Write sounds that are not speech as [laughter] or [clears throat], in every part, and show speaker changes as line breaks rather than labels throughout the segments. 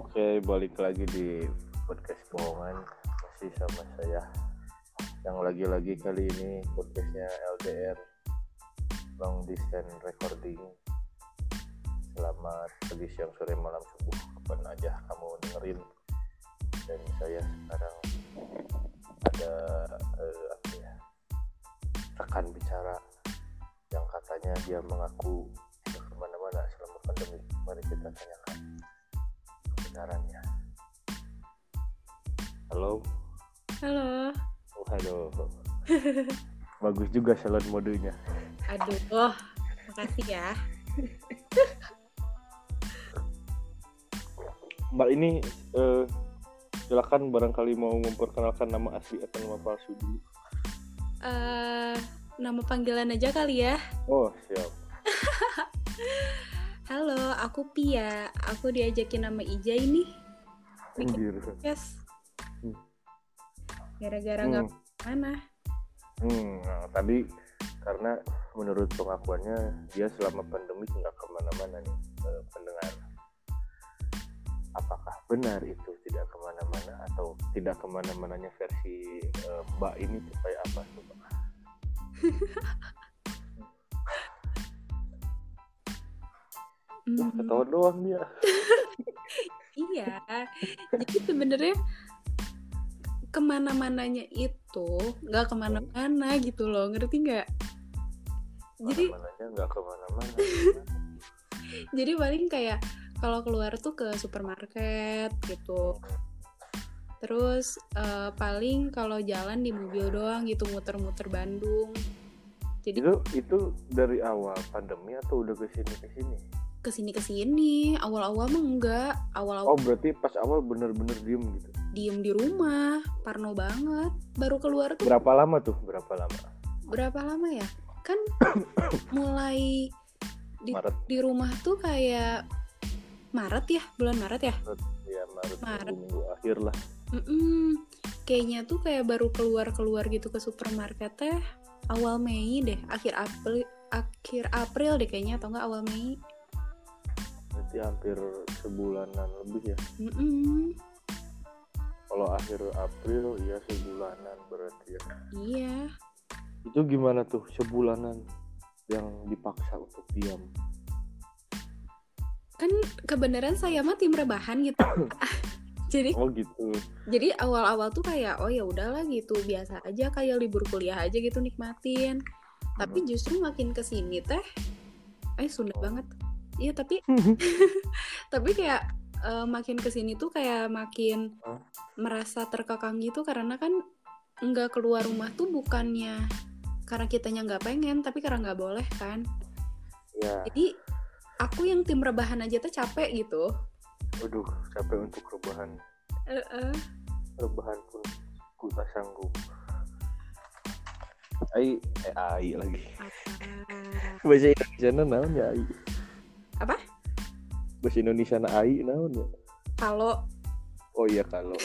Oke, balik lagi di podcast bohongan masih sama saya. Yang lagi-lagi kali ini podcastnya LDR long distance recording. Selamat pagi, siang, sore, malam, subuh, kapan aja kamu dengerin. Dan saya sekarang ada eh, apa ya rekan bicara yang katanya dia mengaku ke mana-mana selama pandemi. Mari kita tanyakan kebenarannya. Halo,
Halo.
oh, halo. [laughs] Bagus juga salon modenya.
Aduh, makasih ya. [laughs]
Mbak ini eh, silakan barangkali mau memperkenalkan nama asli atau nama palsu dulu.
Eh, nama panggilan aja kali ya.
Oh siap.
Halo, aku Pia. Aku diajakin nama Ija ini. Bikin
Anjir.
podcast.
Hmm.
Gara-gara
Hmm.
nggak mana.
Hmm, nah, tadi karena menurut pengakuannya dia selama pandemi nggak ke mana-mana nih eh, pendengar. Apakah benar itu tidak ke mana-mana atau tidak ke mana-mananya versi eh, Mbak ini supaya apa? [laughs] Ya,
Hmm,
ketawa doang dia. [laughs]
iya. Jadi sebenarnya ke mana-mananya itu nggak ke mana-mana gitu loh, ngerti nggak? Jadi
nggak ke mana-mana. [laughs]
jadi paling kayak kalau keluar tuh ke supermarket gitu terus eh, paling kalau jalan di mobil doang gitu muter-muter Bandung jadi
itu itu dari awal pandemi atau udah ke sini
ke sini? Ke sini ke sini awal-awal mah enggak
Oh
awal-awal
berarti pas awal bener-bener diem gitu.
diem di rumah parno banget baru keluar tuh
Berapa lama tuh? Berapa lama?
berapa lama ya kan [coughs] mulai di,
Maret.
di rumah tuh kayak Maret ya bulan Maret ya
Ya Maret,
Maret.
minggu, akhir lah.
Mm-mm. Kayaknya tuh kayak baru keluar-keluar gitu ke supermarket teh awal Mei deh, akhir April akhir April deh kayaknya atau enggak awal Mei.
Berarti hampir sebulanan lebih ya.
Mm-mm.
Kalau akhir April ya sebulanan berarti ya.
Iya.
Itu gimana tuh sebulanan yang dipaksa untuk diam?
Kan kebenaran saya mah tim rebahan gitu. [coughs] jadi
Oh gitu.
jadi awal-awal tuh kayak oh ya udahlah gitu, biasa aja kayak libur kuliah aja gitu nikmatin. Tapi justru makin ke sini teh eh Sunda banget. Iya, tapi [laughs] tapi kayak eh, makin ke sini tuh kayak makin merasa terkekang gitu karena kan nggak keluar rumah tuh bukannya karena kitanya nggak pengen tapi karena nggak boleh kan
Ya,
jadi aku yang tim rebahan aja tuh capek gitu
waduh capek untuk rebahan.
Eh-eh.
Rebahan pun ku tak sanggup. Ai, eh, ai lagi. Bahasa Indonesia naon ya ai?
Apa?
Bahasa Indonesia na ai naon ya?
kalau
Oh iya kalau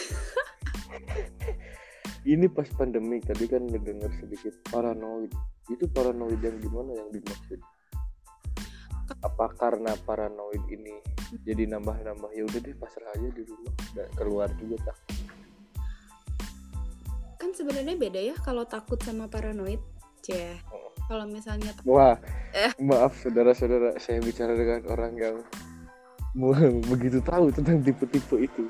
[laughs] ini pas pandemi tadi kan ngedenger sedikit paranoid. Itu paranoid yang gimana yang dimaksud? Apa karena paranoid ini jadi nambah-nambah ya udah deh pasrah aja di rumah nggak keluar juga tak
kan sebenarnya beda ya kalau takut sama paranoid ceh
Oh.
Kalau misalnya
wah
Eh.
maaf saudara-saudara saya bicara dengan orang yang begitu tahu tentang tipe-tipe itu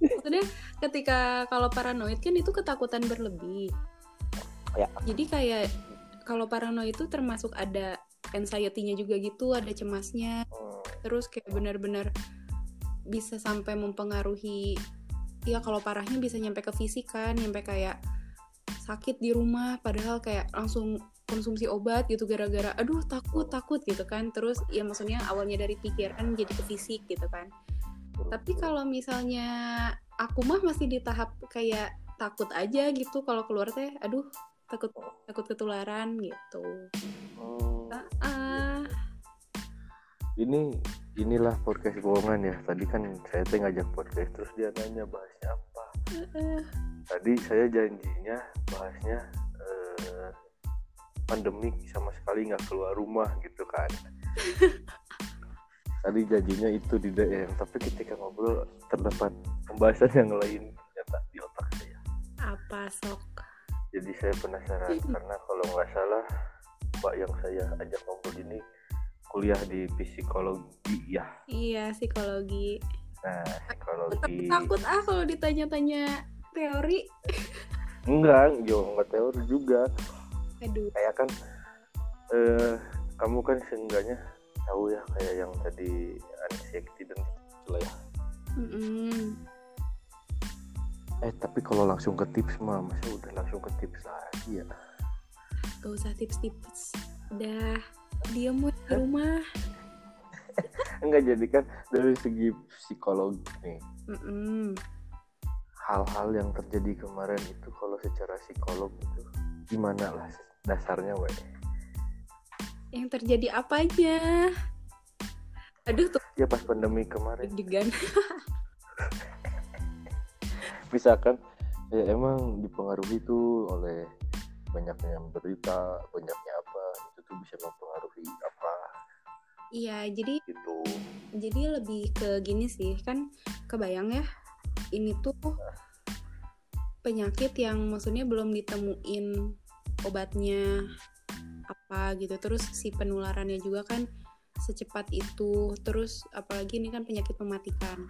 [laughs]
maksudnya ketika kalau paranoid kan itu ketakutan berlebih
Ya.
jadi kayak kalau paranoid itu termasuk ada anxiety-nya juga gitu ada cemasnya
Hmm,
terus kayak benar-benar bisa sampai mempengaruhi ya kalau parahnya bisa nyampe ke fisik kan nyampe kayak sakit di rumah padahal kayak langsung konsumsi obat gitu gara-gara aduh takut takut gitu kan. Terus ya maksudnya awalnya dari pikiran jadi ke fisik gitu kan. Tapi kalau misalnya aku mah masih di tahap kayak takut aja gitu kalau keluar teh aduh takut takut ketularan gitu.
Hmm.
ah
ini inilah podcast bohongan ya. Tadi kan saya teh ngajak podcast terus dia nanya bahasnya apa
eh,
tadi saya janjinya bahasnya eh, pandemik sama sekali nggak keluar rumah gitu kan. [laughs] Tadi janjinya itu di DM tapi ketika ngobrol terdapat pembahasan yang lain ternyata di otak saya.
Apa sok?
Jadi saya penasaran [laughs] karena kalau nggak salah mbak yang saya ajak ngobrol ini kuliah di psikologi ya?
Iya psikologi.
Nah
tapi
psikologi
takut. Ah kalau ditanya-tanya teori.
Enggak yo enggak teori juga.
Aduh.
Kayak kan eh kamu kan seenggaknya tahu ya kayak yang tadi anxiety dan lah ya.
Mm-mm.
eh tapi kalau langsung ke tips mah masa udah langsung ke tips lagi ya?
Gak usah tips-tips. Udah dia mau di rumah. [laughs]
Enggak jadi kan dari segi psikologi nih.
Mm-mm.
Hal-hal yang terjadi kemarin itu kalau secara psikolog itu gimana lah dasarnya weh
yang terjadi apanya aduh tuh.
Ya pas pandemi kemarin.
Deg-degan. [laughs]
Misalkan ya emang dipengaruhi tuh oleh banyaknya berita banyaknya apa itu tuh bisa mempengaruhi apa?
Iya jadi
gitu.
jadi lebih ke gini sih kan kebayang ya ini tuh penyakit yang maksudnya belum ditemuin obatnya apa gitu. Terus si penularannya juga kan secepat itu. Terus apalagi ini kan penyakit mematikan.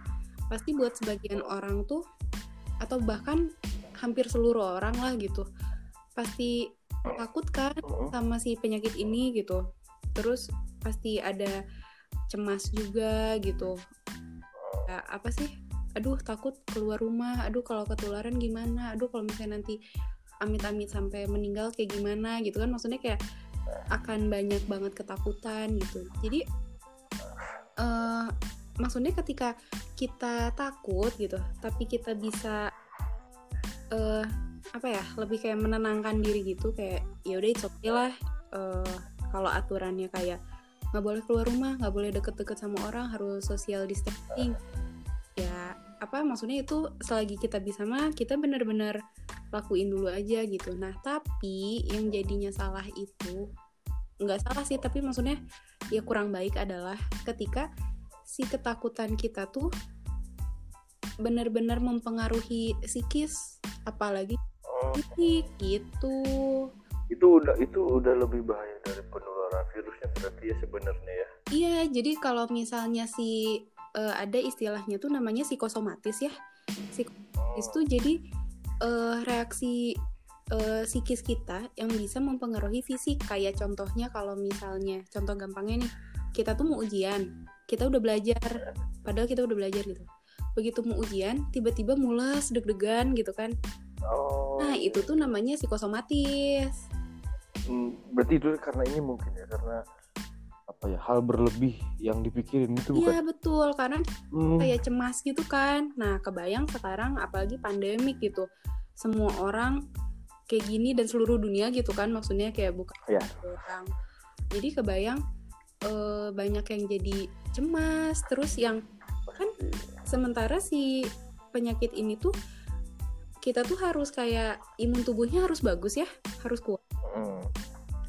Pasti buat sebagian orang tuh atau bahkan hampir seluruh orang lah gitu pasti takut kan sama si penyakit ini gitu. Terus pasti ada cemas juga gitu. Ya, apa sih aduh takut keluar rumah aduh kalau ketularan gimana aduh kalau misalnya nanti amit-amit sampai meninggal kayak gimana gitu kan? Maksudnya kayak akan banyak banget ketakutan gitu. Jadi eh maksudnya ketika kita takut gitu tapi kita bisa eh apa ya lebih kayak menenangkan diri gitu kayak ya udah okay lah eh, kalau aturannya kayak nggak boleh keluar rumah nggak boleh deket-deket sama orang harus social distancing apa maksudnya itu selagi kita bisa mah kita bener-bener lakuin dulu aja gitu. Nah tapi yang jadinya salah itu nggak salah sih tapi maksudnya ya kurang baik adalah ketika si ketakutan kita tuh bener-bener mempengaruhi psikis apalagi
Oh,
fisik gitu.
Itu udah itu udah lebih bahaya dari penularan virusnya berarti ya sebenarnya ya?
Iya, jadi kalau misalnya si eh, ada istilahnya tuh namanya psikosomatis ya. Psikosomatis tuh jadi eh, reaksi eh, psikis kita yang bisa mempengaruhi fisik. Kayak contohnya kalau misalnya contoh gampangnya nih, kita tuh mau ujian, kita udah belajar, padahal kita udah belajar gitu. Begitu mau ujian, tiba-tiba mules, deg-degan gitu kan.
oh
Nah, itu tuh namanya psikosomatis.
Hmm, berarti itu karena ini mungkin ya karena apa ya hal berlebih yang dipikirin itu bukan
Iya, betul. Karena
Hmm,
kayak cemas gitu kan. Nah, kebayang sekarang apalagi pandemik gitu. Semua orang kayak gini dan seluruh dunia gitu kan maksudnya kayak bukan
Ya.
orang. Jadi kebayang eh, banyak yang jadi cemas terus yang kan sementara si penyakit ini tuh kita tuh harus kayak imun tubuhnya harus bagus ya, harus kuat.
hmm,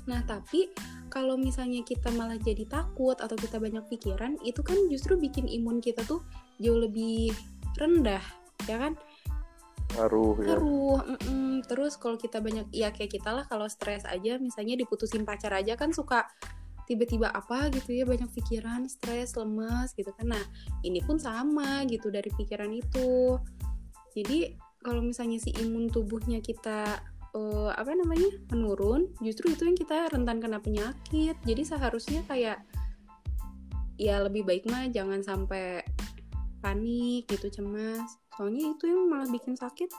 Nah, tapi kalau misalnya kita malah jadi takut atau kita banyak pikiran, itu kan justru bikin imun kita tuh jauh lebih rendah, ya kan?
ngaruh ya
Ngaruh. mm-mm. Terus kalau kita banyak, ya kayak kita lah kalau stres aja, misalnya diputusin pacar aja kan suka tiba-tiba apa gitu ya banyak pikiran, stres, lemes gitu kan. Nah, ini pun sama gitu dari pikiran itu. Jadi kalau misalnya si imun tubuhnya kita eh, apa namanya menurun, justru itu yang kita rentan kena penyakit. Jadi seharusnya kayak ya lebih baik mah jangan sampai panik gitu cemas. Soalnya itu yang malah bikin sakit.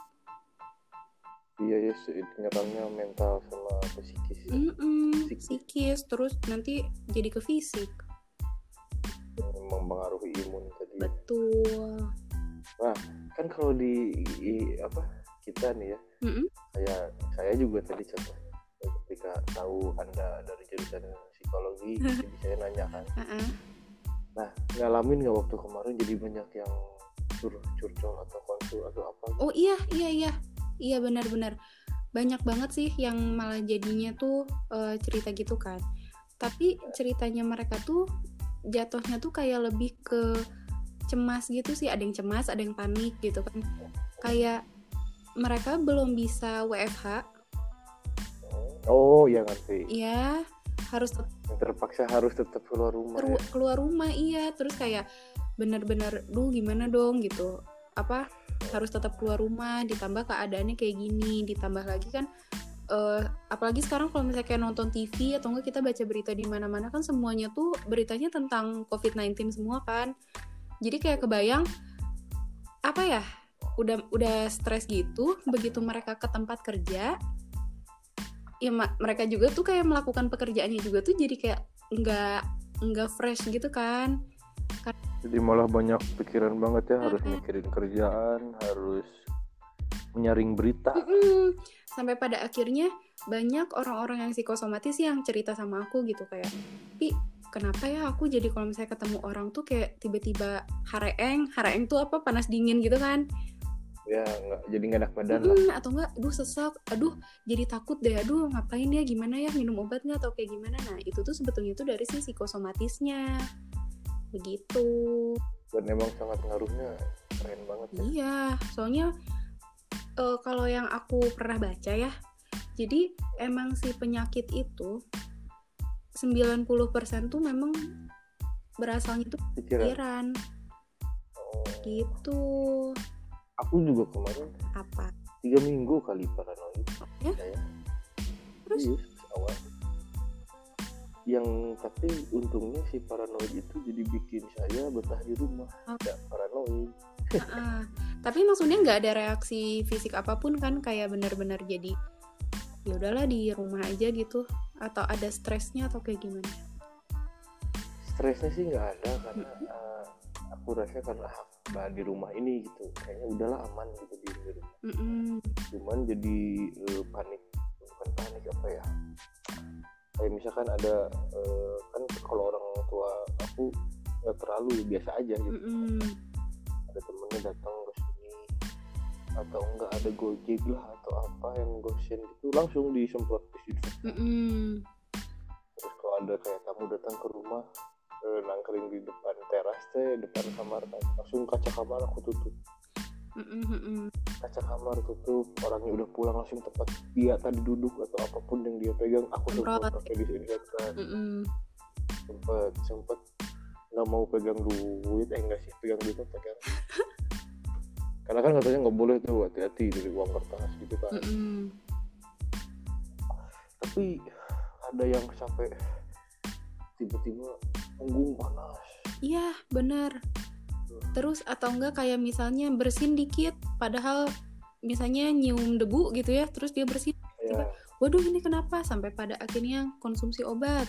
iya ya nyerangnya mental sama psikis ya. Psikis.
psikis terus nanti jadi ke fisik.
mempengaruhi imun tadi
Betul.
kan kalau di i- apa kita nih ya.
Mm-mm.
saya saya juga tadi contoh ketika tahu anda dari jurusan psikologi [laughs] jadi saya nanya kan.
Uh-uh.
nah ngalamin nggak waktu kemarin jadi banyak yang cur curcol atau konsul atau apa?
Oh iya iya iya. Iya benar-benar banyak banget sih yang malah jadinya tuh eh, cerita gitu kan. Tapi ceritanya mereka tuh jatuhnya tuh kayak lebih ke cemas gitu sih. Ada yang cemas ada yang panik gitu kan. Kayak mereka belum bisa WFH
oh ya ngerti.
Ya harus
terpaksa harus tetap keluar rumah
keru-
ya.
keluar rumah iya. Terus kayak bener-bener duh gimana dong? gitu. Apa harus tetap keluar rumah ditambah keadaannya kayak gini ditambah lagi kan eh, apalagi sekarang kalau misalnya kayak nonton TV atau enggak kita baca berita di mana-mana kan semuanya tuh beritanya tentang COVID-19 semua kan. Jadi kayak kebayang apa ya udah udah stres gitu begitu mereka ke tempat kerja ya ma- mereka juga tuh kayak melakukan pekerjaannya juga tuh jadi kayak nggak nggak fresh gitu kan.
Jadi malah banyak pikiran banget ya harus mikirin kerjaan harus menyaring berita.
Mm-mm. sampai pada akhirnya banyak orang-orang yang psikosomatis yang cerita sama aku gitu kayak pi kenapa ya aku jadi kalau misalnya ketemu orang tuh kayak tiba-tiba hareeng hareeng tuh apa panas dingin gitu kan
ya nggak jadi nggak enak badan lah.
Mm, atau enggak aduh sesak aduh jadi takut deh aduh ngapain ya gimana ya minum obat nggak atau kayak gimana. Nah itu tuh sebetulnya tuh dari si psikosomatisnya begitu.
Dan emang sangat ngaruhnya keren banget ya.
Iya, soalnya eh, kalau yang aku pernah baca ya, jadi emang si penyakit itu 90% tuh memang berasalnya tuh
pikiran.
pikiran.
Oh,
gitu.
Aku juga kemarin
Apa?
tiga minggu kali paranoid
Ya?
saya
Terus?
Iya, awal yang tapi untungnya si paranoid itu jadi bikin saya betah di rumah
Oh.
nggak paranoid
tapi maksudnya nggak ada reaksi fisik apa pun kan kayak benar-benar jadi ya udahlah di rumah aja gitu atau ada stresnya atau kayak gimana?
stresnya sih nggak ada karena eh, aku rasa karena bah, di rumah ini gitu kayaknya udahlah aman gitu di, di rumah
Mm-mm.
cuman jadi eh, panik bukan panik apa ya kayak misalkan ada eh, kan kalau orang tua aku nggak terlalu biasa aja gitu
Mm-mm.
ada temennya datang ke sini atau enggak ada gojek lah atau apa yang gosen gitu langsung disemprot di situ
Mm-mm.
terus kalau ada kayak tamu datang ke rumah nangkring di depan teras teh depan kamar kan langsung kaca kamar aku tutup. Kaca kamar tutup orangnya udah pulang langsung tempat dia tadi duduk atau apa pun yang dia pegang aku semprot. Pakai disinfektan sempet sempet. Nggak mau pegang duit eh enggak sih pegang duit pegang? [laughs] Karena kan katanya nggak boleh tuh hati-hati dari uang kertas gitu kan. Tapi ada yang sampai tiba-tiba punggung panas
Iya, benar. Terus atau enggak kayak misalnya bersin dikit, padahal misalnya nyium debu gitu ya, terus dia bersin.
ya
Waduh, ini kenapa? Sampai pada akhirnya konsumsi obat.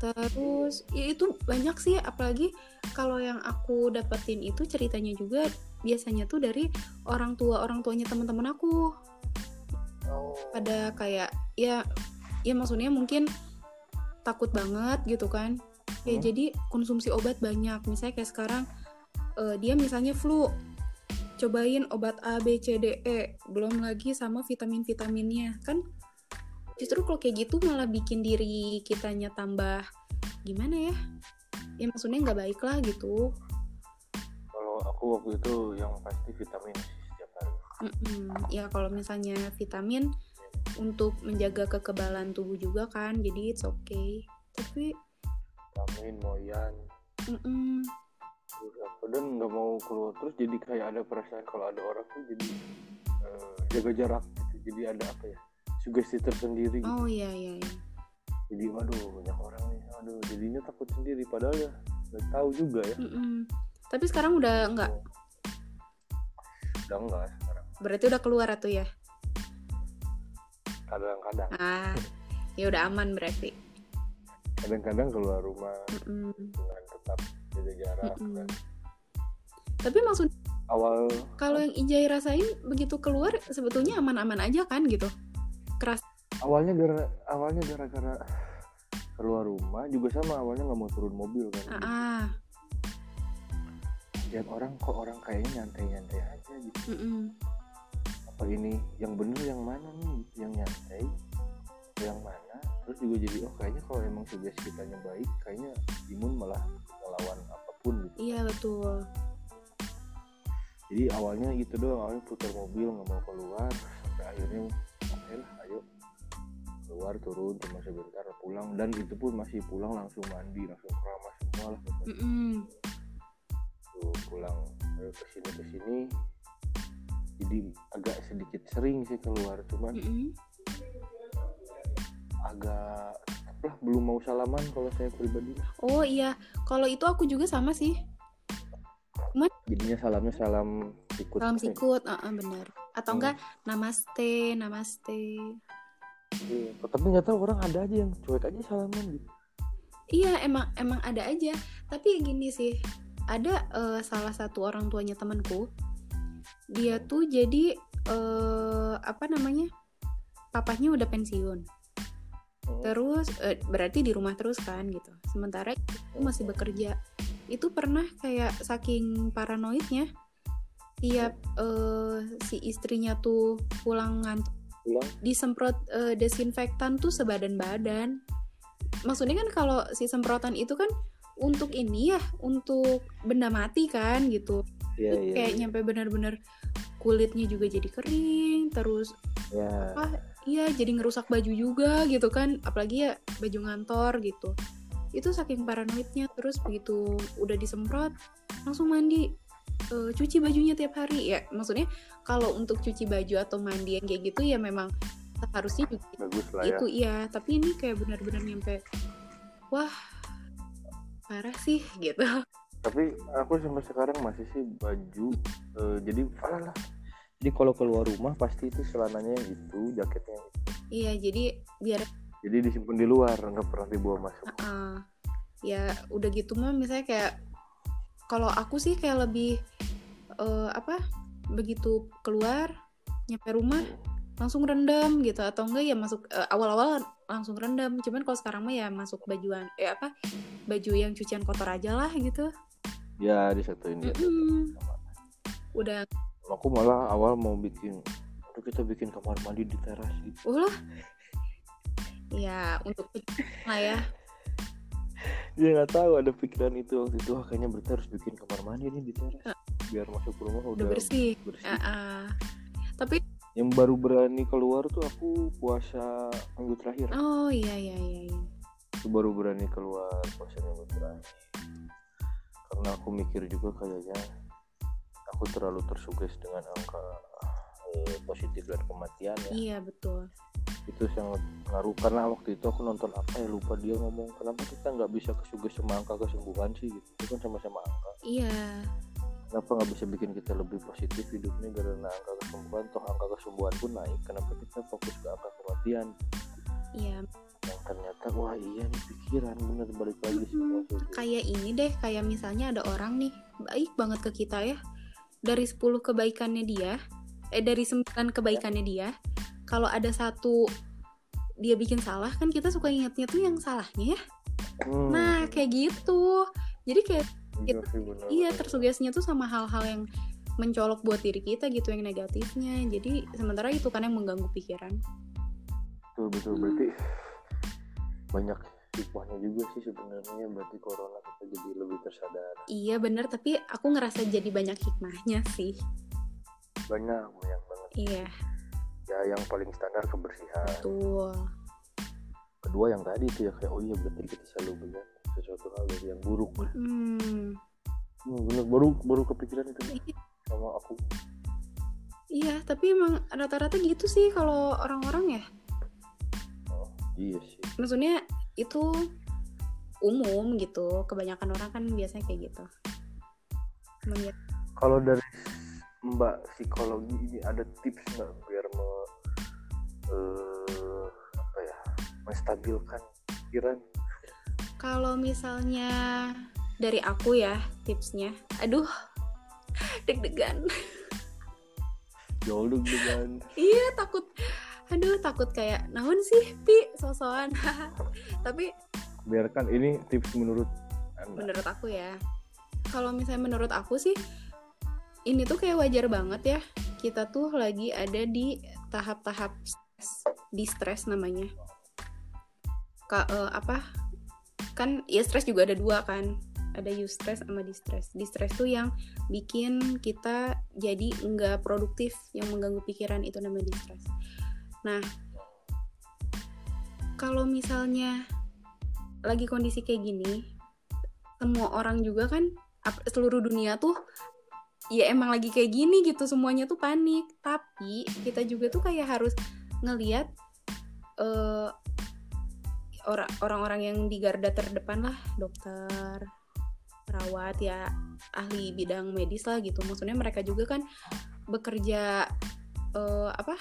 Terus ya itu banyak sih, apalagi kalau yang aku dapetin itu ceritanya juga biasanya tuh dari orang tua orang tuanya teman-teman aku.
oh,
Pada kayak ya ya maksudnya mungkin takut banget gitu kan ya
Hmm.
jadi konsumsi obat banyak. Misalnya kayak sekarang eh, dia misalnya flu. Cobain obat A B C D E. Belum lagi sama vitamin vitaminnya kan justru kalau kayak gitu malah bikin diri kitanya tambah gimana ya? Ya maksudnya nggak baik lah gitu.
Kalau aku waktu itu yang pasti vitamin setiap hari.
Mm-mm. ya kalau misalnya vitamin untuk menjaga kekebalan tubuh juga kan jadi it's okay. Tapi
vitamin moyan.
Mm-mm.
dan nggak mau keluar. Terus jadi kayak ada perasaan kalau ada orang tuh jadi eh, jaga jarak gitu. Jadi ada apa ya sugesti tersendiri gitu.
oh iya iya iya.
Jadi waduh banyak orang nih. Waduh jadinya takut sendiri. Padahal ya nggak tahu juga ya.
Mm-mm. tapi sekarang udah nggak?
Udah enggak sekarang.
Berarti udah keluar tuh ya?
Kadang-kadang.
Ah ya udah aman berarti
kadang-kadang keluar rumah
Mm-mm.
dengan tetap jaga jarak
Mm-mm.
kan.
tapi maksud
awal
kalau yang Ijai rasain begitu keluar sebetulnya aman-aman aja kan gitu keras
awalnya gara awalnya gara-gara keluar rumah juga sama awalnya nggak mau turun mobil kan
ah, ah.
lihat orang kok orang kayaknya nyantai-nyantai aja gitu
Mm-mm.
apa ini yang bener yang mana nih yang nyantai yang mana terus juga jadi oh kayaknya kalau emang sugesti kitanya baik kayaknya imun malah melawan apa pun gitu
iya betul
jadi awalnya gitu doang awalnya putar mobil nggak mau keluar sampai akhirnya oke lah ayo keluar turun cuma sebentar pulang dan itu pun masih pulang langsung mandi langsung keramas semua lah.
Mm-mm.
tuh pulang ayo ke sini ke sini jadi agak sedikit sering sih keluar cuman
Mm-mm.
Agak lah belum mau salaman kalau saya pribadi
oh iya kalau itu aku juga sama sih
jadinya salamnya salam sikut
salam sikut ah, ah, benar atau
Hmm.
enggak namaste namaste
Iya. tapi nggak tahu orang ada aja yang cuek aja salaman gitu
Iya emang emang ada aja. Tapi gini sih, ada eh, salah satu orang tuanya temanku. Dia tuh jadi eh, apa namanya? Papahnya udah pensiun.
Hmm.
Terus eh, berarti di rumah terus kan gitu. Sementara itu masih bekerja. Itu pernah kayak saking paranoidnya tiap eh, si istrinya tuh pulang ngantuk
pulang
disemprot eh, desinfektan tuh sebadan-badan. Maksudnya kan kalau si semprotan itu kan untuk ini ya, untuk benda mati kan gitu.
Iya
Terus
iya.
kayak
iya.
nyampe benar-benar kulitnya juga jadi kering, terus
Ya.
apa? Iya, jadi ngerusak baju juga gitu kan, apalagi ya baju ngantor gitu. Itu saking paranoidnya, terus begitu udah disemprot langsung mandi. Eh, cuci bajunya tiap hari ya maksudnya kalau untuk cuci baju atau mandi yang kayak gitu ya memang seharusnya juga
bagus lah ya.
itu iya tapi ini kayak benar-benar nyampe wah parah sih gitu
Tapi aku sampai sekarang masih sih baju eh, jadi parah lah. Jadi kalau keluar rumah pasti itu celananya yang itu, jaketnya yang itu.
iya jadi biar
Jadi disimpan di luar, nggak pernah dibawa masuk.
uh, ya udah gitu mah misalnya kayak kalau aku sih kayak lebih eh, apa begitu keluar nyampe rumah langsung rendam gitu atau enggak ya masuk eh, awal-awal langsung rendam cuman kalau sekarang mah ya masuk bajuan eh apa baju yang cucian kotor aja lah gitu
Ya disatuin dia.
Mm-mm. udah
Aku malah awal mau bikin, aduh kita bikin kamar mandi di teras gitu.
ulah ya untuk lah ya
Dia [laughs] nggak tahu ada pikiran itu waktu itu, "Wah, kayaknya berarti harus bikin kamar mandi nih di teras.
Ah.
Biar masuk rumah udah,
udah bersih
bersih.
Ah, ah. tapi
Yang baru berani keluar tuh aku puasa minggu terakhir.
oh iya iya iya, iya.
Aku baru berani keluar puasa minggu terakhir. Karena aku mikir juga kayaknya aku terlalu tersuges dengan angka eh, positif dan kematian ya.
iya betul
Itu sangat ngaruh karena waktu itu aku nonton apa ya lupa dia ngomong kenapa kita nggak bisa kesuges sama angka kesembuhan sih gitu. Itu kan sama-sama angka.
iya
Kenapa nggak bisa bikin kita lebih positif hidupnya karena angka kesembuhan toh angka kesembuhan pun naik. Kenapa kita fokus ke angka kematian?
iya
Yang ternyata wah iya nih pikiran bener balik lagi semua
Mm, kayak ini deh kayak misalnya ada orang nih baik banget ke kita ya dari 10 kebaikannya dia eh dari 9 kebaikannya dia kalau ada satu dia bikin salah kan kita suka ingatnya tuh yang salahnya ya.
Hmm,
nah kayak gitu. Jadi kayak
iya
iya tersugestinya tuh sama hal-hal yang mencolok buat diri kita gitu yang negatifnya. Jadi sementara itu kan yang mengganggu pikiran.
Betul betul.
Hmm.
berarti banyak hikmahnya juga sih sebenarnya berarti corona kita jadi lebih tersadar.
Iya bener tapi aku ngerasa jadi banyak hikmahnya sih.
Banyak banyak banget.
Iya.
Ya yang paling standar kebersihan.
Betul.
Kedua yang tadi itu ya kayak oh iya berarti kita selalu melihat sesuatu hal dari yang buruk.
Hmm
hmm, bener baru baru kepikiran itu.
Iya.
sama aku.
Iya, tapi emang rata-rata gitu sih kalau orang-orang ya.
oh, iya sih.
Maksudnya itu umum gitu. Kebanyakan orang kan biasanya kayak gitu.
Kalau dari mbak psikologi ini ada tips nggak biar me, eh, apa ya menstabilkan pikiran
kalau misalnya dari aku ya tipsnya. Aduh, [laughs] deg-degan.
jauh dengan
iya, takut. Aduh, takut kayak naon sih, Pi, sosokan. [laughs] tapi
biarkan ini tips menurut anda.
Menurut aku ya. Kalau misalnya menurut aku sih ini tuh kayak wajar banget ya kita tuh lagi ada di tahap-tahap stres di stres namanya. Ka, eh, apa? Kan ya stres juga ada dua kan. Ada eustress sama distress. Distress tuh yang bikin kita jadi nggak produktif yang mengganggu pikiran itu namanya distress nah kalau misalnya lagi kondisi kayak gini semua orang juga kan seluruh dunia tuh ya emang lagi kayak gini gitu semuanya tuh panik. Tapi kita juga tuh kayak harus ngeliat eh, orang orang-orang yang di garda terdepan lah dokter perawat ya ahli bidang medis lah gitu. Maksudnya mereka juga kan bekerja eh, apa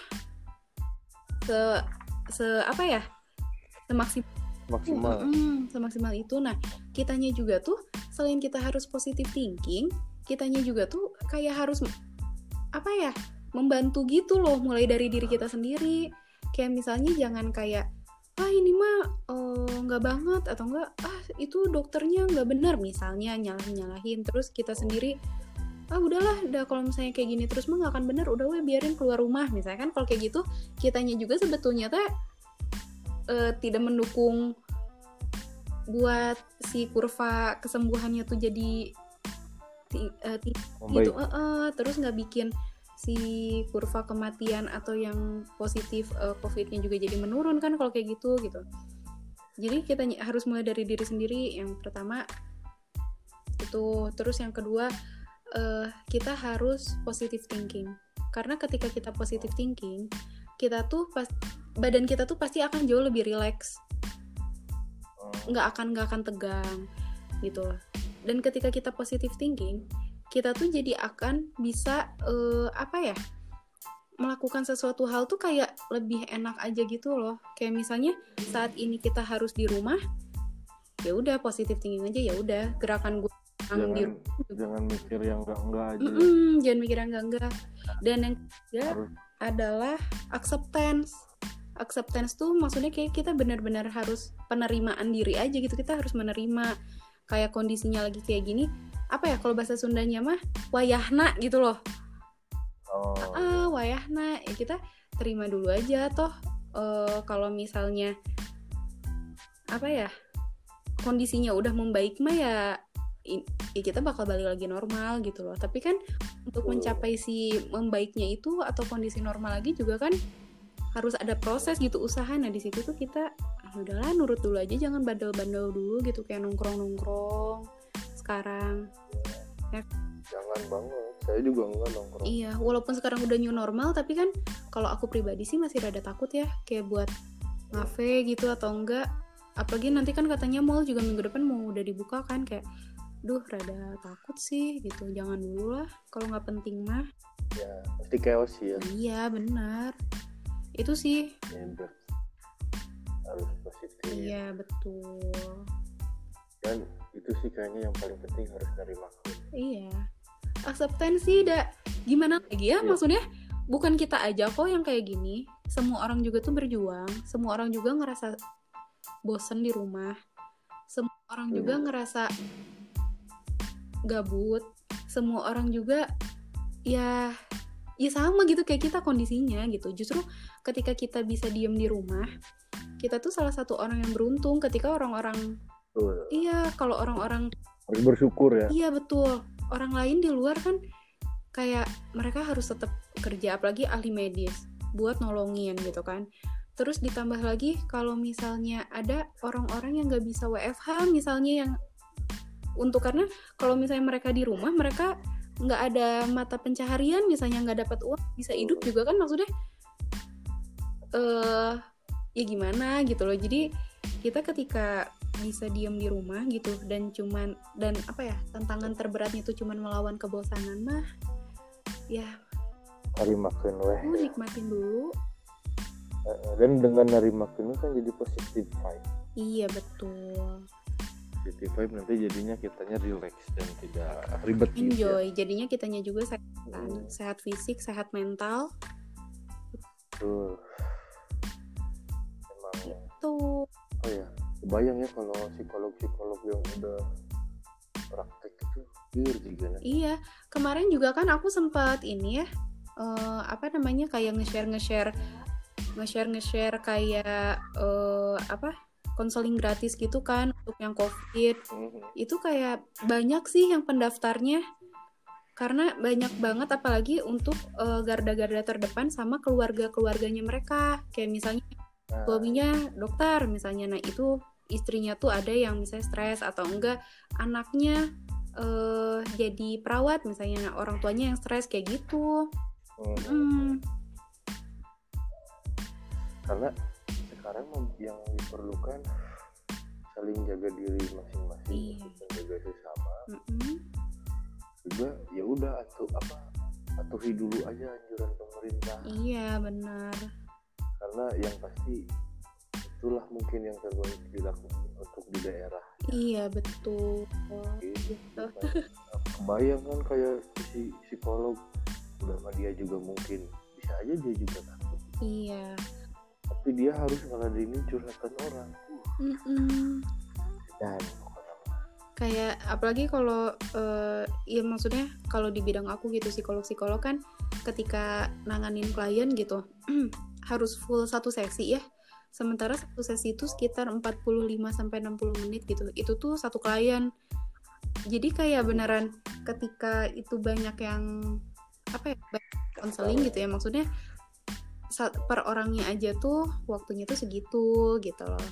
se se apa ya semaksimal
maksimal
Mm, semaksimal itu. Nah, kitanya juga tuh selain kita harus positive thinking, kitanya juga tuh kayak harus apa ya? membantu gitu loh mulai dari diri kita sendiri. Kayak misalnya jangan kayak ah ini mah eh, nggak banget atau enggak ah itu dokternya nggak benar misalnya nyalahin nyalahin terus kita sendiri ah udahlah udah kalau misalnya kayak gini terus mah nggak akan bener udah weh biarin keluar rumah. Misalnya kan kalau kayak gitu kitanya juga sebetulnya teh eh, tidak mendukung buat si kurva kesembuhannya tuh jadi
membaik
gitu eh, eh, terus nggak bikin si kurva kematian atau yang positif eh, covidnya juga jadi menurun kan kalau kayak gitu gitu. Jadi kita harus mulai dari diri sendiri yang pertama itu terus yang kedua eh, kita harus positive thinking. Karena ketika kita positive thinking kita tuh pas badan kita tuh pasti akan jauh lebih relax.
Hmm,
nggak akan nggak akan tegang gitu. Dan ketika kita positive thinking kita tuh jadi akan bisa eh, apa ya melakukan sesuatu hal tuh kayak lebih enak aja gitu loh. Kayak misalnya saat ini kita harus di rumah ya udah positive thinking aja ya udah. Gerakan gue yang di
jangan jangan mikir yang enggak enggak aja
Mm-mm, jangan mikir yang enggak enggak dan yang ketiga
harus
adalah acceptance. Acceptance tuh maksudnya kayak kita benar-benar harus penerimaan diri aja gitu. Kita harus menerima kayak kondisinya lagi kayak gini. Apa ya kalau bahasa Sundanya mah wayahna gitu loh.
oh,
Ah, wayahna. Ya kita terima dulu aja toh eh, kalau misalnya apa ya? Kondisinya udah membaik mah ya ya kita bakal balik lagi normal gitu loh. Tapi kan untuk mencapai si membaiknya itu atau kondisi normal lagi juga kan harus ada proses gitu usaha. Nah di situ tuh kita ah, udahlah nurut dulu aja jangan bandel-bandel dulu gitu. Kayak nongkrong-nongkrong sekarang.
Jangan banget. Saya juga enggak nongkrong.
Iya walaupun sekarang udah new normal tapi kan kalau aku pribadi sih masih rada takut ya kayak buat ngafe gitu atau enggak. Apalagi nanti kan katanya mall juga minggu depan mau udah dibuka kan kayak duh rada takut sih gitu. Jangan dulu lah kalau nggak penting mah.
Ya pasti chaos sih ya.
Iya benar. Itu sih.
Ya, harus positif.
Iya betul.
Dan itu sih kayaknya yang paling penting harus nerima
Iya. Aksepansi dah gimana lagi ya
Iya.
maksudnya? Bukan kita aja kok yang kayak gini. Semua orang juga tuh berjuang, semua orang juga ngerasa bosen di rumah. Semua orang juga
Hmm.
ngerasa gabut. Semua orang juga ya ya sama gitu kayak kita kondisinya gitu. Justru ketika kita bisa diem di rumah, kita tuh salah satu orang yang beruntung ketika orang-orang
Betul.
iya kalau orang-orang
harus bersyukur ya
Iya betul. Orang lain di luar kan kayak mereka harus tetap kerja apalagi ahli medis buat nolongin gitu kan. Terus ditambah lagi kalau misalnya ada orang-orang yang nggak bisa WFH misalnya yang untuk karena kalau misalnya mereka di rumah mereka nggak ada mata pencaharian misalnya nggak dapat uang bisa hidup juga kan maksudnya? Eh ya gimana gitu loh. Jadi kita ketika bisa diem di rumah gitu dan cuman dan apa ya tantangan terberatnya itu cuman melawan kebosanan mah ya
makan weh.
Lu nikmatin dulu.
Eh, dan dengan hari makan kan jadi positive vibe
iya betul
positive vibe nanti jadinya kitanya relax dan tidak ribet gitu ya.
enjoy jadinya kitanya juga sehat kan.
Hmm.
sehat fisik sehat mental
Tuh. Emang
tuh
oh ya, kebayang ya kalau psikolog-psikolog yang udah praktek itu pure juga nah.
iya kemarin juga kan aku sempat ini ya eh, apa namanya kayak nge-share nge-share nge-share nge-share kayak eh, apa konseling gratis gitu kan untuk yang covid.
Mhm.
itu kayak banyak sih yang pendaftarnya. Karena banyak banget apalagi untuk eh, garda-garda terdepan sama keluarga-keluarganya mereka. Kayak misalnya
Nah,
suaminya dokter misalnya. Nah itu istrinya tuh ada yang misalnya stres atau enggak anaknya eh jadi perawat misalnya. Nah, orang tuanya yang stres kayak gitu.
Mhm.
Hmm,
karena sekarang yang diperlukan saling jaga diri masing-masing
Iya.
menjaga sesama.
Mm-mm.
juga ya udah atau apa atuhi dulu aja anjuran pemerintah.
Iya benar.
Karena yang pasti itulah mungkin yang terbaik dilakukan untuk di daerah.
Iya betul.
Gitu
Gitu.
Kebayang kan kayak si psikolog udah dia juga mungkin. Bisa aja dia juga takut.
Iya
tapi dia harus ngeladenin curhatan orang. Dan
kayak apalagi kalau eh, ya maksudnya kalau di bidang aku gitu psikolog psikolog kan ketika nanganin klien gitu [clears throat] harus full satu sesi ya. Sementara satu sesi itu sekitar 45 sampai 60 menit gitu. Itu tuh satu klien. Jadi kayak beneran ketika itu banyak yang apa ya banyak konseling gitu ya maksudnya per orangnya aja tuh waktunya tuh segitu gitu loh.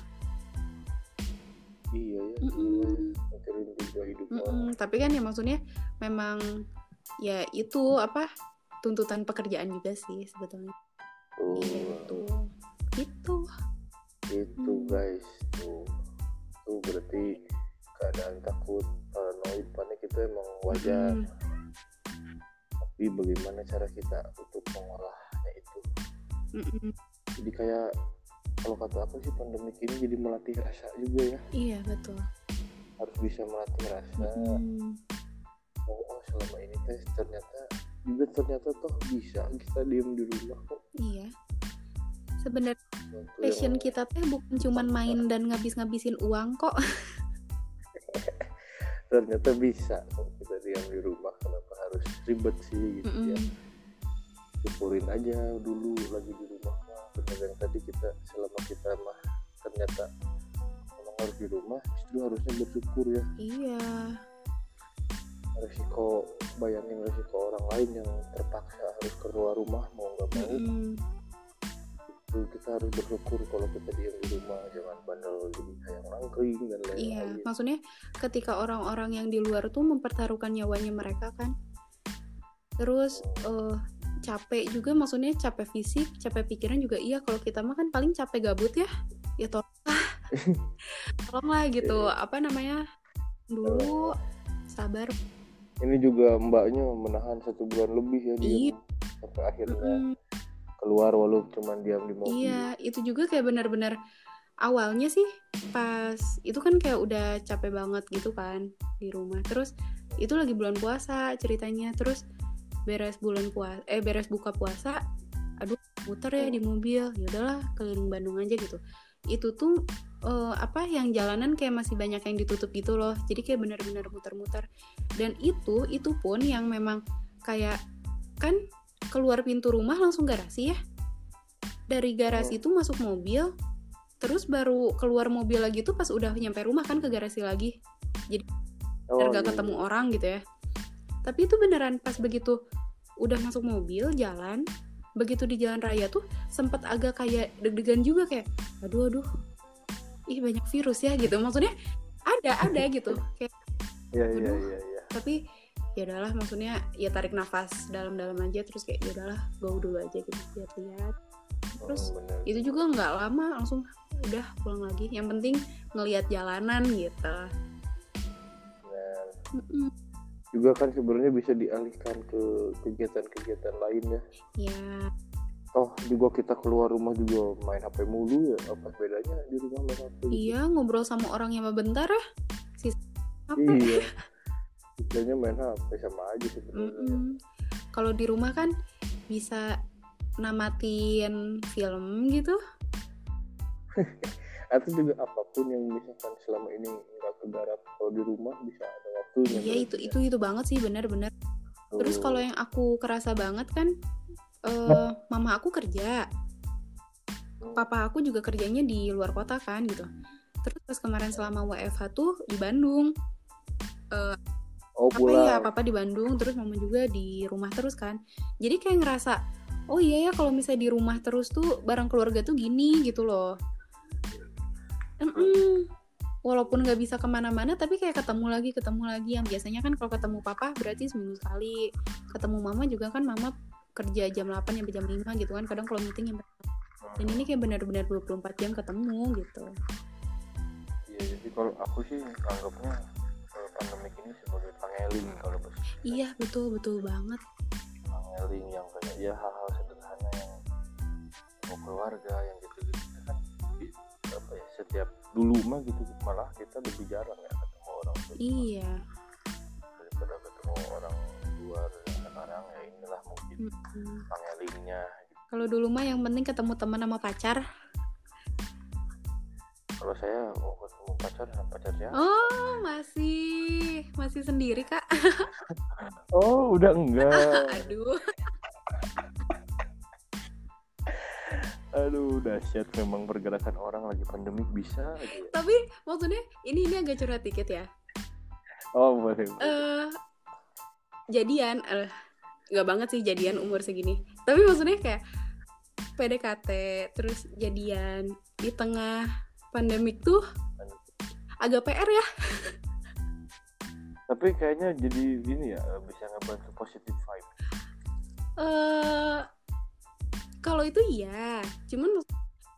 Iya ya mikirin juga hidup orang.
Mm-mm, tapi kan ya maksudnya memang ya itu apa tuntutan pekerjaan juga sih sebetulnya.
tuh
Iya. Gitu.
itu
Hmm.
guys. Tuh. Tuh berarti keadaan takut paranoid. Panik itu emang wajar.
Mm,
tapi bagaimana cara kita untuk mengolahnya itu
mm-mm.
jadi kayak kalau kata aku sih pandemik ini jadi melatih rasa juga ya
Iya betul.
harus bisa melatih rasa
Mm-mm.
oh, oh selama ini tes ternyata juga ternyata toh bisa kita diem di rumah kok
Iya. Sebenarnya
Sesuatu
passion
yang-
kita teh bukan cuman main dan ngabis-ngabisin uang kok. [laughs]
ternyata bisa kok kita diam di rumah kenapa harus ribet sih gitu ya
Mm-mm.
Syukurin aja dulu lagi di rumah mah bener yang tadi kita selama kita mah ternyata memang harus di rumah justru harusnya bersyukur ya
Iya.
resiko bayangin resiko orang lain yang terpaksa harus keluar rumah mau nggak mau
Mm-mm.
itu kita harus bersyukur kalau kita diam di rumah jangan bandel jadi kayak nangkring dan
Iya.
lain-lain
Maksudnya ketika orang-orang yang di luar tuh mempertaruhkan nyawanya mereka kan. Terus eh capek juga maksudnya capek fisik, capek pikiran juga iya kalau kita mah kan paling capek gabut ya. Ya tolonglah. [laughs] tolonglah gitu.
Iya.
Apa namanya? Dulu sabar.
ini juga mbaknya menahan satu bulan lebih ya
Iya.
diam sampai akhirnya
Mm-mm.
keluar walau cuma diam di mobil
Iya, itu juga kayak benar-benar awalnya sih pas itu kan kayak udah capek banget gitu kan di rumah. Terus itu lagi bulan puasa ceritanya. Terus beres bulan puasa eh beres buka puasa, aduh muter ya di mobil. Ya udahlah keliling Bandung aja gitu. Itu tuh eh, apa yang jalanan kayak masih banyak yang ditutup gitu loh. Jadi kayak benar-benar muter-muter. Dan itu itu pun yang memang kayak kan keluar pintu rumah langsung garasi ya dari garasi itu masuk mobil terus baru keluar mobil lagi tuh pas udah nyampe rumah kan ke garasi lagi
Oh,
biar gak
iya,
ketemu
iya.
orang gitu ya tapi itu beneran pas begitu udah masuk mobil jalan begitu di jalan raya tuh sempet agak kayak deg-degan juga kayak aduh aduh ih banyak virus ya gitu maksudnya ada ada gitu kayak
Iya iya iya iya.
tapi ya udahlah maksudnya ya tarik nafas dalam-dalam aja terus kayak ya udahlah go dulu aja gitu lihat-lihat Terus,
Oh, bener.
itu juga nggak lama langsung udah pulang lagi yang penting ngelihat jalanan gitu
Bener.
Mm-mm.
Juga kan sebenarnya bisa dialihkan ke kegiatan-kegiatan lain ya.
ya
Toh juga kita keluar rumah juga main HP mulu ya. Apa bedanya di rumah main HP? gitu?
iya ngobrol sama orang yang bentar ya apa
Iya. [laughs] Istilahnya main HP sama aja sebenarnya.
Mm-mm. kalau di rumah kan bisa namatin film gitu [laughs]
Atau juga apa pun yang misalkan selama ini nggak kegarap kalau di rumah bisa ada waktunya.
iya itu itu itu banget sih benar-benar terus kalau yang aku kerasa banget kan eh, mama aku kerja. Papa aku juga kerjanya di luar kota kan gitu. Terus pas kemarin selama WFH tuh di Bandung. Eh,
oh
apa
pulang.
ya papa di Bandung terus mama juga di rumah terus kan. Jadi kayak ngerasa oh iya ya kalau misalnya di rumah terus tuh barang keluarga tuh gini gitu loh Mm-mm. walaupun nggak bisa ke mana-mana tapi kayak ketemu lagi ketemu lagi. Yang biasanya kan kalau ketemu papa berarti seminggu sekali. Ketemu mama juga kan mama kerja jam 8 sampai jam 5 gitu kan. Kadang kalau meeting yang dan ini kayak benar-benar 24 jam ketemu gitu.
Iya, jadi kalau aku sih anggapnya eh, pandemik ini sebagai pangeling kalau bahasa
iya betul betul banget.
Pangeling yang kayak ya hal-hal sederhana yang mau keluarga yang gitu-gitu apa ya setiap dulu mah gitu malah kita lebih jarang ya ketemu orang tua
iya
daripada ketemu orang luar sekarang ya inilah mungkin
Mm-mm.
pangelingnya
Kalau dulu mah yang penting ketemu teman sama pacar.
kalau saya mau ketemu pacar sama pacar siapa
Oh, masih masih sendiri, Kak. [laughs]
oh udah enggak [laughs]
Aduh.
Aduh dahsyat memang pergerakan orang lagi pandemik bisa aja.
Tapi maksudnya ini ini agak curhat dikit ya.
oh boleh
Eh jadian nggak banget sih jadian umur segini. Tapi maksudnya kayak PDKT terus jadian di tengah pandemik tuh agak PR ya.
tapi kayaknya jadi ini ya bisa ngebantu positive vibe
Eh kalau itu iya, cuman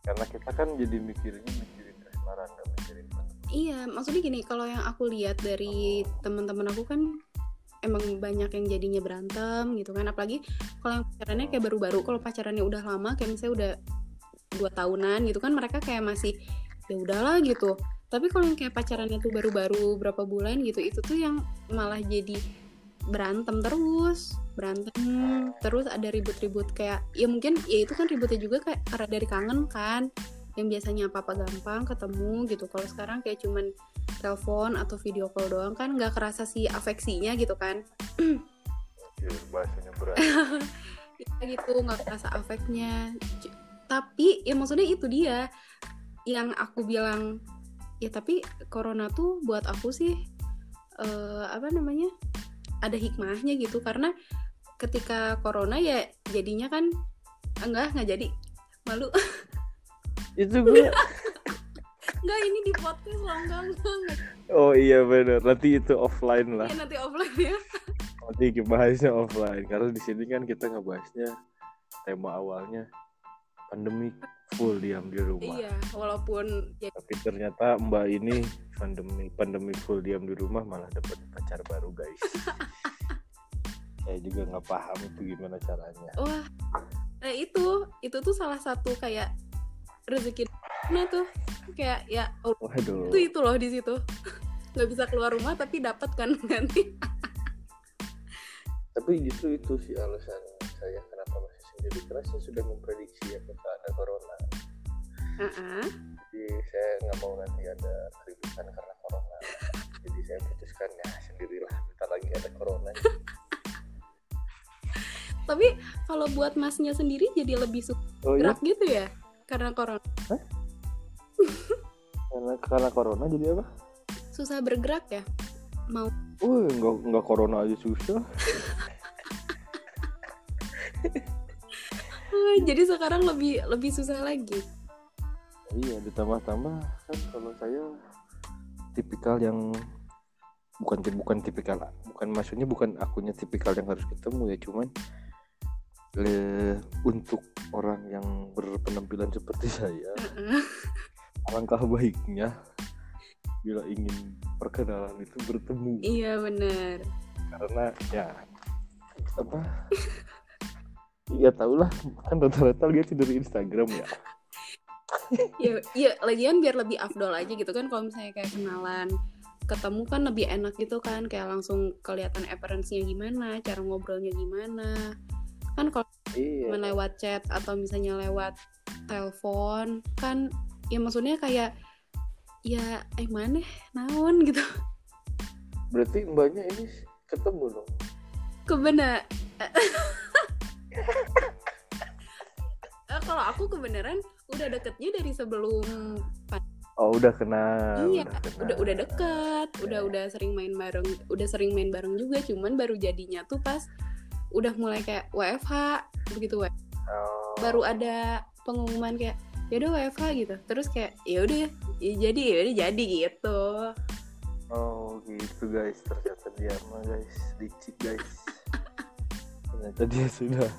karena kita kan jadi mikirinnya mikirin asmara nggak mikirin.
Iya, maksudnya gini, kalau yang aku lihat dari teman-teman aku kan emang banyak yang jadinya berantem gitu kan, apalagi kalau yang pacarannya kayak baru-baru, kalau pacarannya udah lama kayak misalnya udah dua tahunan gitu kan, mereka kayak masih ya udahlah gitu. Tapi kalau yang kayak pacarannya tuh baru-baru berapa bulan gitu, itu tuh yang malah jadi berantem terus, berantem terus ada ribut-ribut kayak ya mungkin ya itu kan ributnya juga kayak karena dari kangen kan yang biasanya apa apa gampang ketemu gitu. Kalau sekarang kayak cuman telepon atau video call doang kan nggak kerasa si afeksinya gitu kan.
Ya, bahasanya berat. [laughs]
Ya gitu nggak kerasa afeknya. C- tapi ya maksudnya itu dia yang aku bilang ya tapi corona tuh buat aku sih eh, apa namanya ada hikmahnya gitu. Karena ketika corona ya jadinya kan enggak nggak jadi. Malu. [laughs]
Itu gue [laughs]
Enggak ini di podcast loh enggak enggak,
oh iya benar nanti itu offline lah.
Ya, nanti offline ya. [laughs]
Nanti bahasnya offline. Karena di sini kan kita ngebahasnya tema awalnya pandemik full diam di rumah.
Iya walaupun ya
tapi ternyata mbak ini pandemi pandemi full diam di rumah malah dapat pacar baru guys. [laughs] Saya juga nggak paham itu gimana caranya.
Wah nah itu itu tuh salah satu kayak rezeki nah tuh. Kayak ya oh,
waduh.
itu itu loh di situ. [laughs] Nggak bisa keluar rumah tapi dapat kan nanti [laughs]
tapi justru itu sih alasan saya kenapa masih sendiri. Karena saya sudah memprediksi apakah ada corona.
Heeh.
Jadi saya nggak mau nanti ada keributan karena corona. [laughs] Jadi saya putuskan ya sendirilah bentar lagi ada corona. [laughs]
Tapi kalau buat masnya sendiri jadi lebih suka
oh iya?
gerak gitu ya? Karena corona.
Karena karena corona jadi apa?
Susah bergerak ya? Mau.
Oh nggak nggak corona aja susah.
Ah, [laughs] jadi sekarang lebih lebih susah lagi
iya ditambah-tambah kan kalau saya tipikal yang bukan bukan tipikal bukan maksudnya bukan akunya tipikal yang harus ketemu ya cuman eh, untuk orang yang berpenampilan seperti [laughs] saya alangkah baiknya bila ingin perkenalan itu bertemu.
Iya bener.
Karena ya apa? [laughs] Ya tau lah kan rata-rata lihat dari Instagram ya [laughs]
ya ya lagian biar lebih afdol aja gitu kan kalau misalnya kayak kenalan ketemu kan lebih enak gitu kan kayak langsung kelihatan appearance-nya gimana cara ngobrolnya gimana. Kan kalau
iya.
lewat chat atau misalnya lewat telepon kan ya maksudnya kayak ya eh mana naon gitu.
Berarti mbaknya ini ketemu dong?
Kebenar [laughs] [laughs] Eh, kalau aku kebenaran udah deketnya dari sebelum
oh udah kenal
iya
kenal.
udah udah deket udah udah sering main bareng udah sering main bareng juga cuman baru jadinya tuh pas udah mulai kayak WFH begitu WFH
Oh.
baru ada pengumuman kayak ya udah WFH gitu terus kayak ya udah ya jadi ya udah jadi gitu
Oh gitu guys, ternyata dia mah guys, licik guys. [laughs] ternyata dia sudah.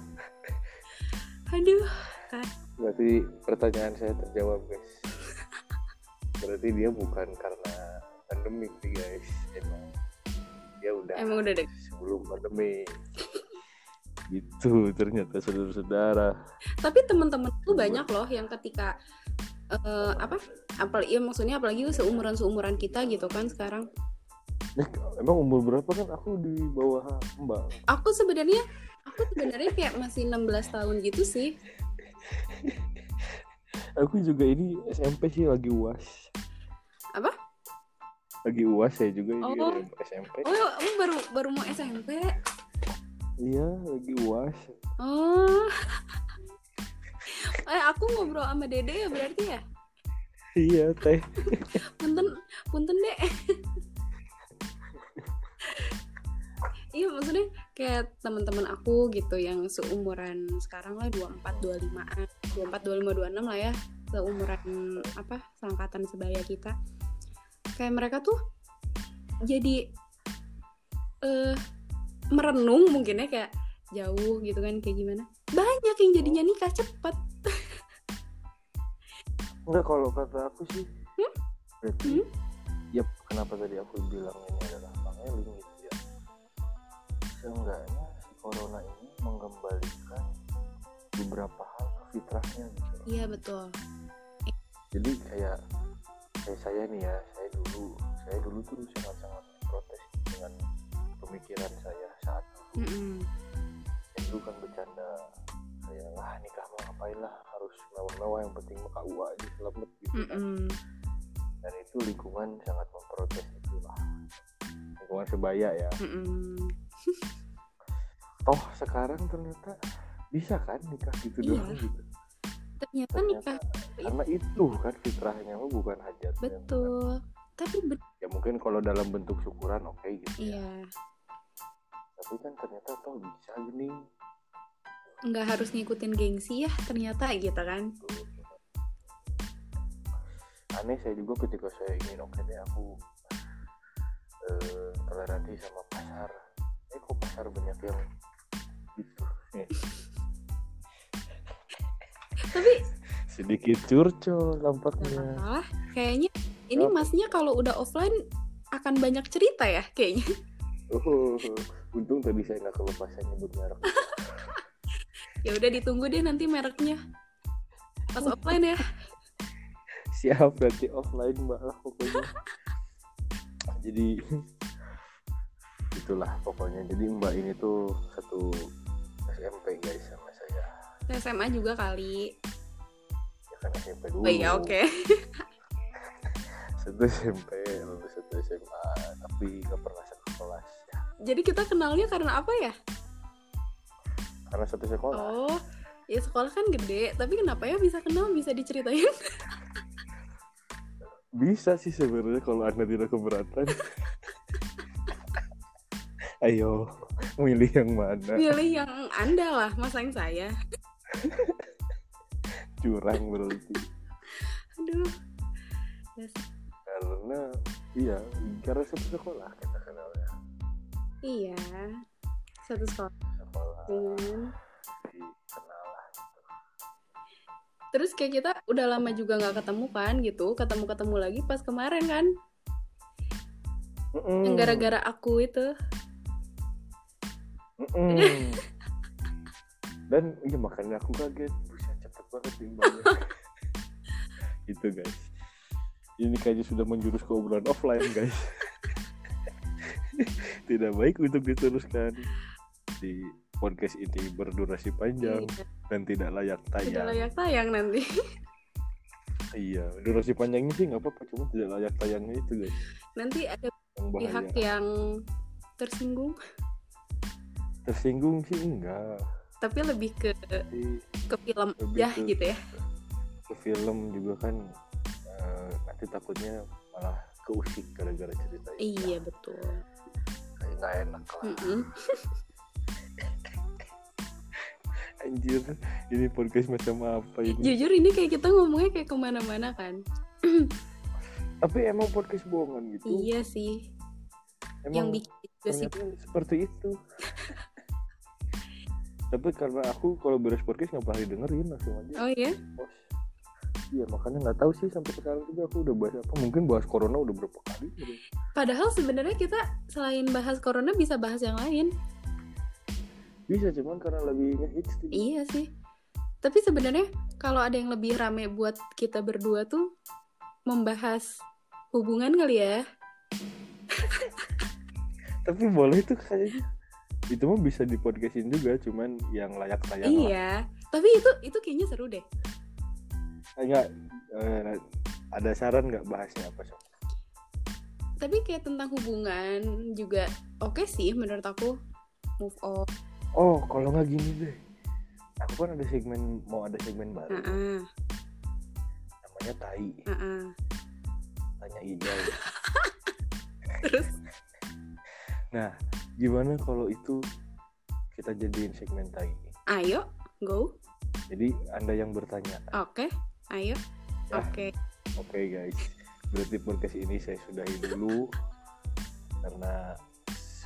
aduh
Berarti pertanyaan saya terjawab guys. [laughs] Berarti dia bukan karena pandemik nih guys, emang dia udah
emang udah deh
sebelum pandemi. [laughs] Gitu ternyata saudara-saudara.
tapi teman-teman tuh banyak loh yang ketika eh, apa apalagi ya maksudnya apalagi seumuran seumuran kita gitu kan sekarang
Eh, emang umur berapa kan aku di bawah mbak?
aku sebenarnya aku sebenarnya kayak masih 16 tahun gitu sih
Aku juga ini SMP sih lagi uas.
Apa?
Lagi uas saya juga ini
Oh.
SMP.
oh kamu baru baru mau SMP
Iya, lagi uas.
oh [laughs] eh aku ngobrol sama dede ya berarti ya
Iya, teh.
punten punten deh [laughs] iya maksudnya kayak teman-teman aku gitu yang seumuran sekarang lah 24 25an 24 25 26 lah ya seumuran apa seangkatan sebaya kita kayak mereka tuh jadi eh merenung mungkin ya kayak jauh gitu kan kayak gimana banyak yang jadinya nikah cepet
Enggak kalau kata aku sih.
Hmm?
Berarti
Hmm?
ya kenapa tadi aku bilang ini adalah pangeling gitu ya. Seenggaknya si corona ini mengembalikan beberapa hal ke fitrahnya gitu.
iya betul
Jadi kayak kayak saya nih ya, saya dulu saya dulu tuh sangat-sangat protes dengan pemikiran saya saat itu.
Mm-mm.
Saya dulu kan bercanda kayak lah nikah mau ngapain lah harus mewah-mewah yang penting mah KUA aja selamat gitu kan.
Mm-mm.
dan itu lingkungan sangat memprotes itu lah lingkungan sebaya ya
Mm-mm.
Toh sekarang ternyata bisa kan nikah gitu
Iya.
doang gitu?
Ternyata
ternyata
nikah
karena itu kan fitrahnya mah bukan hajat
betul. Tapi ben-
ya mungkin kalau dalam bentuk syukuran oke gitu ya.
Iya.
Tapi kan ternyata toh bisa gini
nggak harus ngikutin gengsi ya ternyata gitu kan.
Aneh saya juga ketika saya ingin oke deh aku eh, toleransi sama pasar pasar banyak yang gitu. Eh,
tapi
sedikit curcol nampaknya.
Apa kayaknya ini
Apa?
masnya kalau udah offline akan banyak cerita ya kayaknya.
Oh, untung tadi saya nggak kelepasan nyebut merek. [laughs]
ya udah ditunggu deh nanti mereknya. Pas offline ya.
Siap nanti offline mbak lah pokoknya. [laughs] Jadi itulah pokoknya. Jadi mbak ini tuh satu SMP guys sama saya.
SMA juga kali
Ya kan SMP dulu.
oh iya oke [laughs]
Satu SMP, lalu satu SMA, tapi nggak pernah satu kelas ya.
jadi kita kenalnya karena apa ya
Karena satu sekolah.
oh ya sekolah kan gede tapi kenapa ya bisa kenal bisa diceritain [laughs]
Bisa sih sebenarnya kalau anda tidak keberatan. [laughs] Ayo, milih yang mana?
pilih yang anda lah masa yang saya
Curang berarti.
aduh Dasar.
Karena iya, karena satu sekolah kita kenalnya.
iya satu sekolah
Sekolah
dengan
kenal lah.
terus kayak kita udah lama juga nggak ketemu kan gitu ketemu ketemu lagi pas kemarin kan
Mm-mm.
yang gara-gara aku itu
Mm-mm. Dan iya makanya aku kaget, buset cepet banget timbangnya. [laughs] gitu guys. Ini kayaknya sudah menjurus ke obrolan offline guys. [laughs] Tidak baik untuk diteruskan di podcast ini berdurasi panjang
Iya,
dan tidak layak
tidak
tayang.
layak tayang nanti
Iya, durasi panjangnya sih nggak apa-apa, cuma tidak layak tayangnya itu guys.
nanti ada
Yang
pihak yang tersinggung
Tersinggung sih enggak.
tapi lebih ke ke film ya
ke-
gitu ya?
ke film juga kan eh, nanti takutnya malah keusik gara-gara cerita
iya betul.
Kayak nggak enak lah.
Mm-mm. [laughs]
anjir ini podcast macam apa ini?
Jujur ini kayak kita ngomongnya kayak ke mana-mana kan? [clears throat]
Tapi emang podcast bohongan gitu?
Iya sih. Yang
emang
bikin juga sih.
ternyata seperti itu [laughs] tapi karena aku kalau beres podcast nggak pernah didengerin langsung aja.
Oh iya?
Post iya makanya nggak tahu sih sampai sekarang juga aku udah bahas apa. Mungkin bahas corona udah berapa kali gitu.
padahal sebenarnya kita selain bahas corona bisa bahas yang lain.
Bisa cuman karena lebih ngehits tuh.
iya sih. Tapi sebenarnya kalau ada yang lebih rame buat kita berdua tuh membahas hubungan kali ya.
Tapi boleh tuh kayaknya itu mah bisa di podcastin juga cuman yang layak tayang lah
iya tapi itu itu kayaknya seru deh.
Enggak eh, ada saran nggak bahasnya apa sih
tapi kayak tentang hubungan juga oke sih menurut aku. Move on.
Oh kalau nggak gini deh. Aku kan ada segmen mau ada segmen baru.
Heeh,
namanya tai.
Heeh.
tanya Ijal [laughs]
terus?
Nah gimana kalau itu kita jadiin segmen tai
ayo go.
Jadi anda yang bertanya.
Oke ayo.
Ya.
oke.
Oke guys. Berarti podcast ini saya sudahi dulu [laughs] karena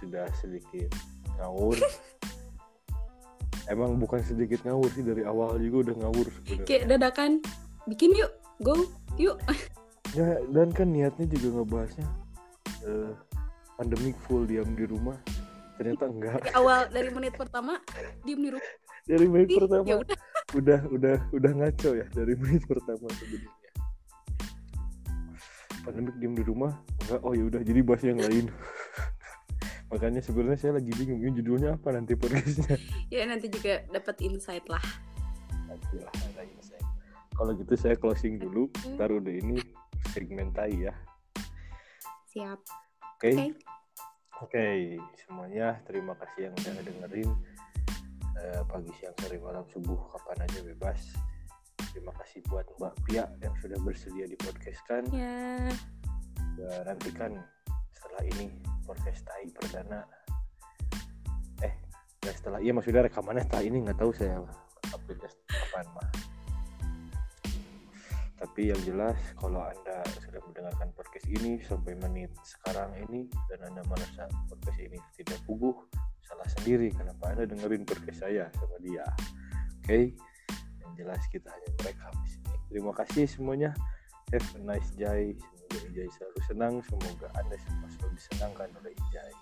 sudah sedikit ngawur. [laughs] Emang bukan sedikit ngawur sih dari awal juga udah ngawur sebenarnya.
Kayak dadakan bikin yuk go yuk. [laughs]
Ya, dan kan niatnya juga ngebahasnya eh, pandemik full diam di rumah. Ternyata enggak.
awal dari menit pertama diem di rumah
Dari menit pertama
ya udah
udah udah udah ngaco ya dari menit pertama sebenarnya. Pandemik diam di rumah, enggak. Oh ya udah jadi bahas yang lain. [laughs] Makanya sebenarnya saya lagi bingung ini judulnya apa nanti podcastnya.
ya nanti juga dapat insight lah
Nanti lah ada insight. Kalau gitu saya closing dulu. Ntar udah ini segmen tai ya.
siap
Oke.
Oke.
Oke, semuanya terima kasih yang udah dengerin Eh, pagi, siang, sore, malam, subuh, kapan aja bebas. Terima kasih buat Mbak Pia yang sudah bersedia di podcast kan.
ya
Dan nantikan setelah ini podcast tai perdana. Eh, setelah iya maksudnya rekamannya setelah ini nggak tahu saya update kapan mah. Tapi yang jelas kalau Anda sudah mendengarkan podcast ini sampai menit sekarang ini dan Anda merasa podcast ini tidak puguh, salah sendiri kenapa Anda dengerin podcast saya sama dia. Oke. Okay? Yang jelas kita hanya merekam di sini. Terima kasih semuanya. Have a nice day. Semoga Ijai selalu senang, semoga Anda semua selalu disenangkan oleh Ijai.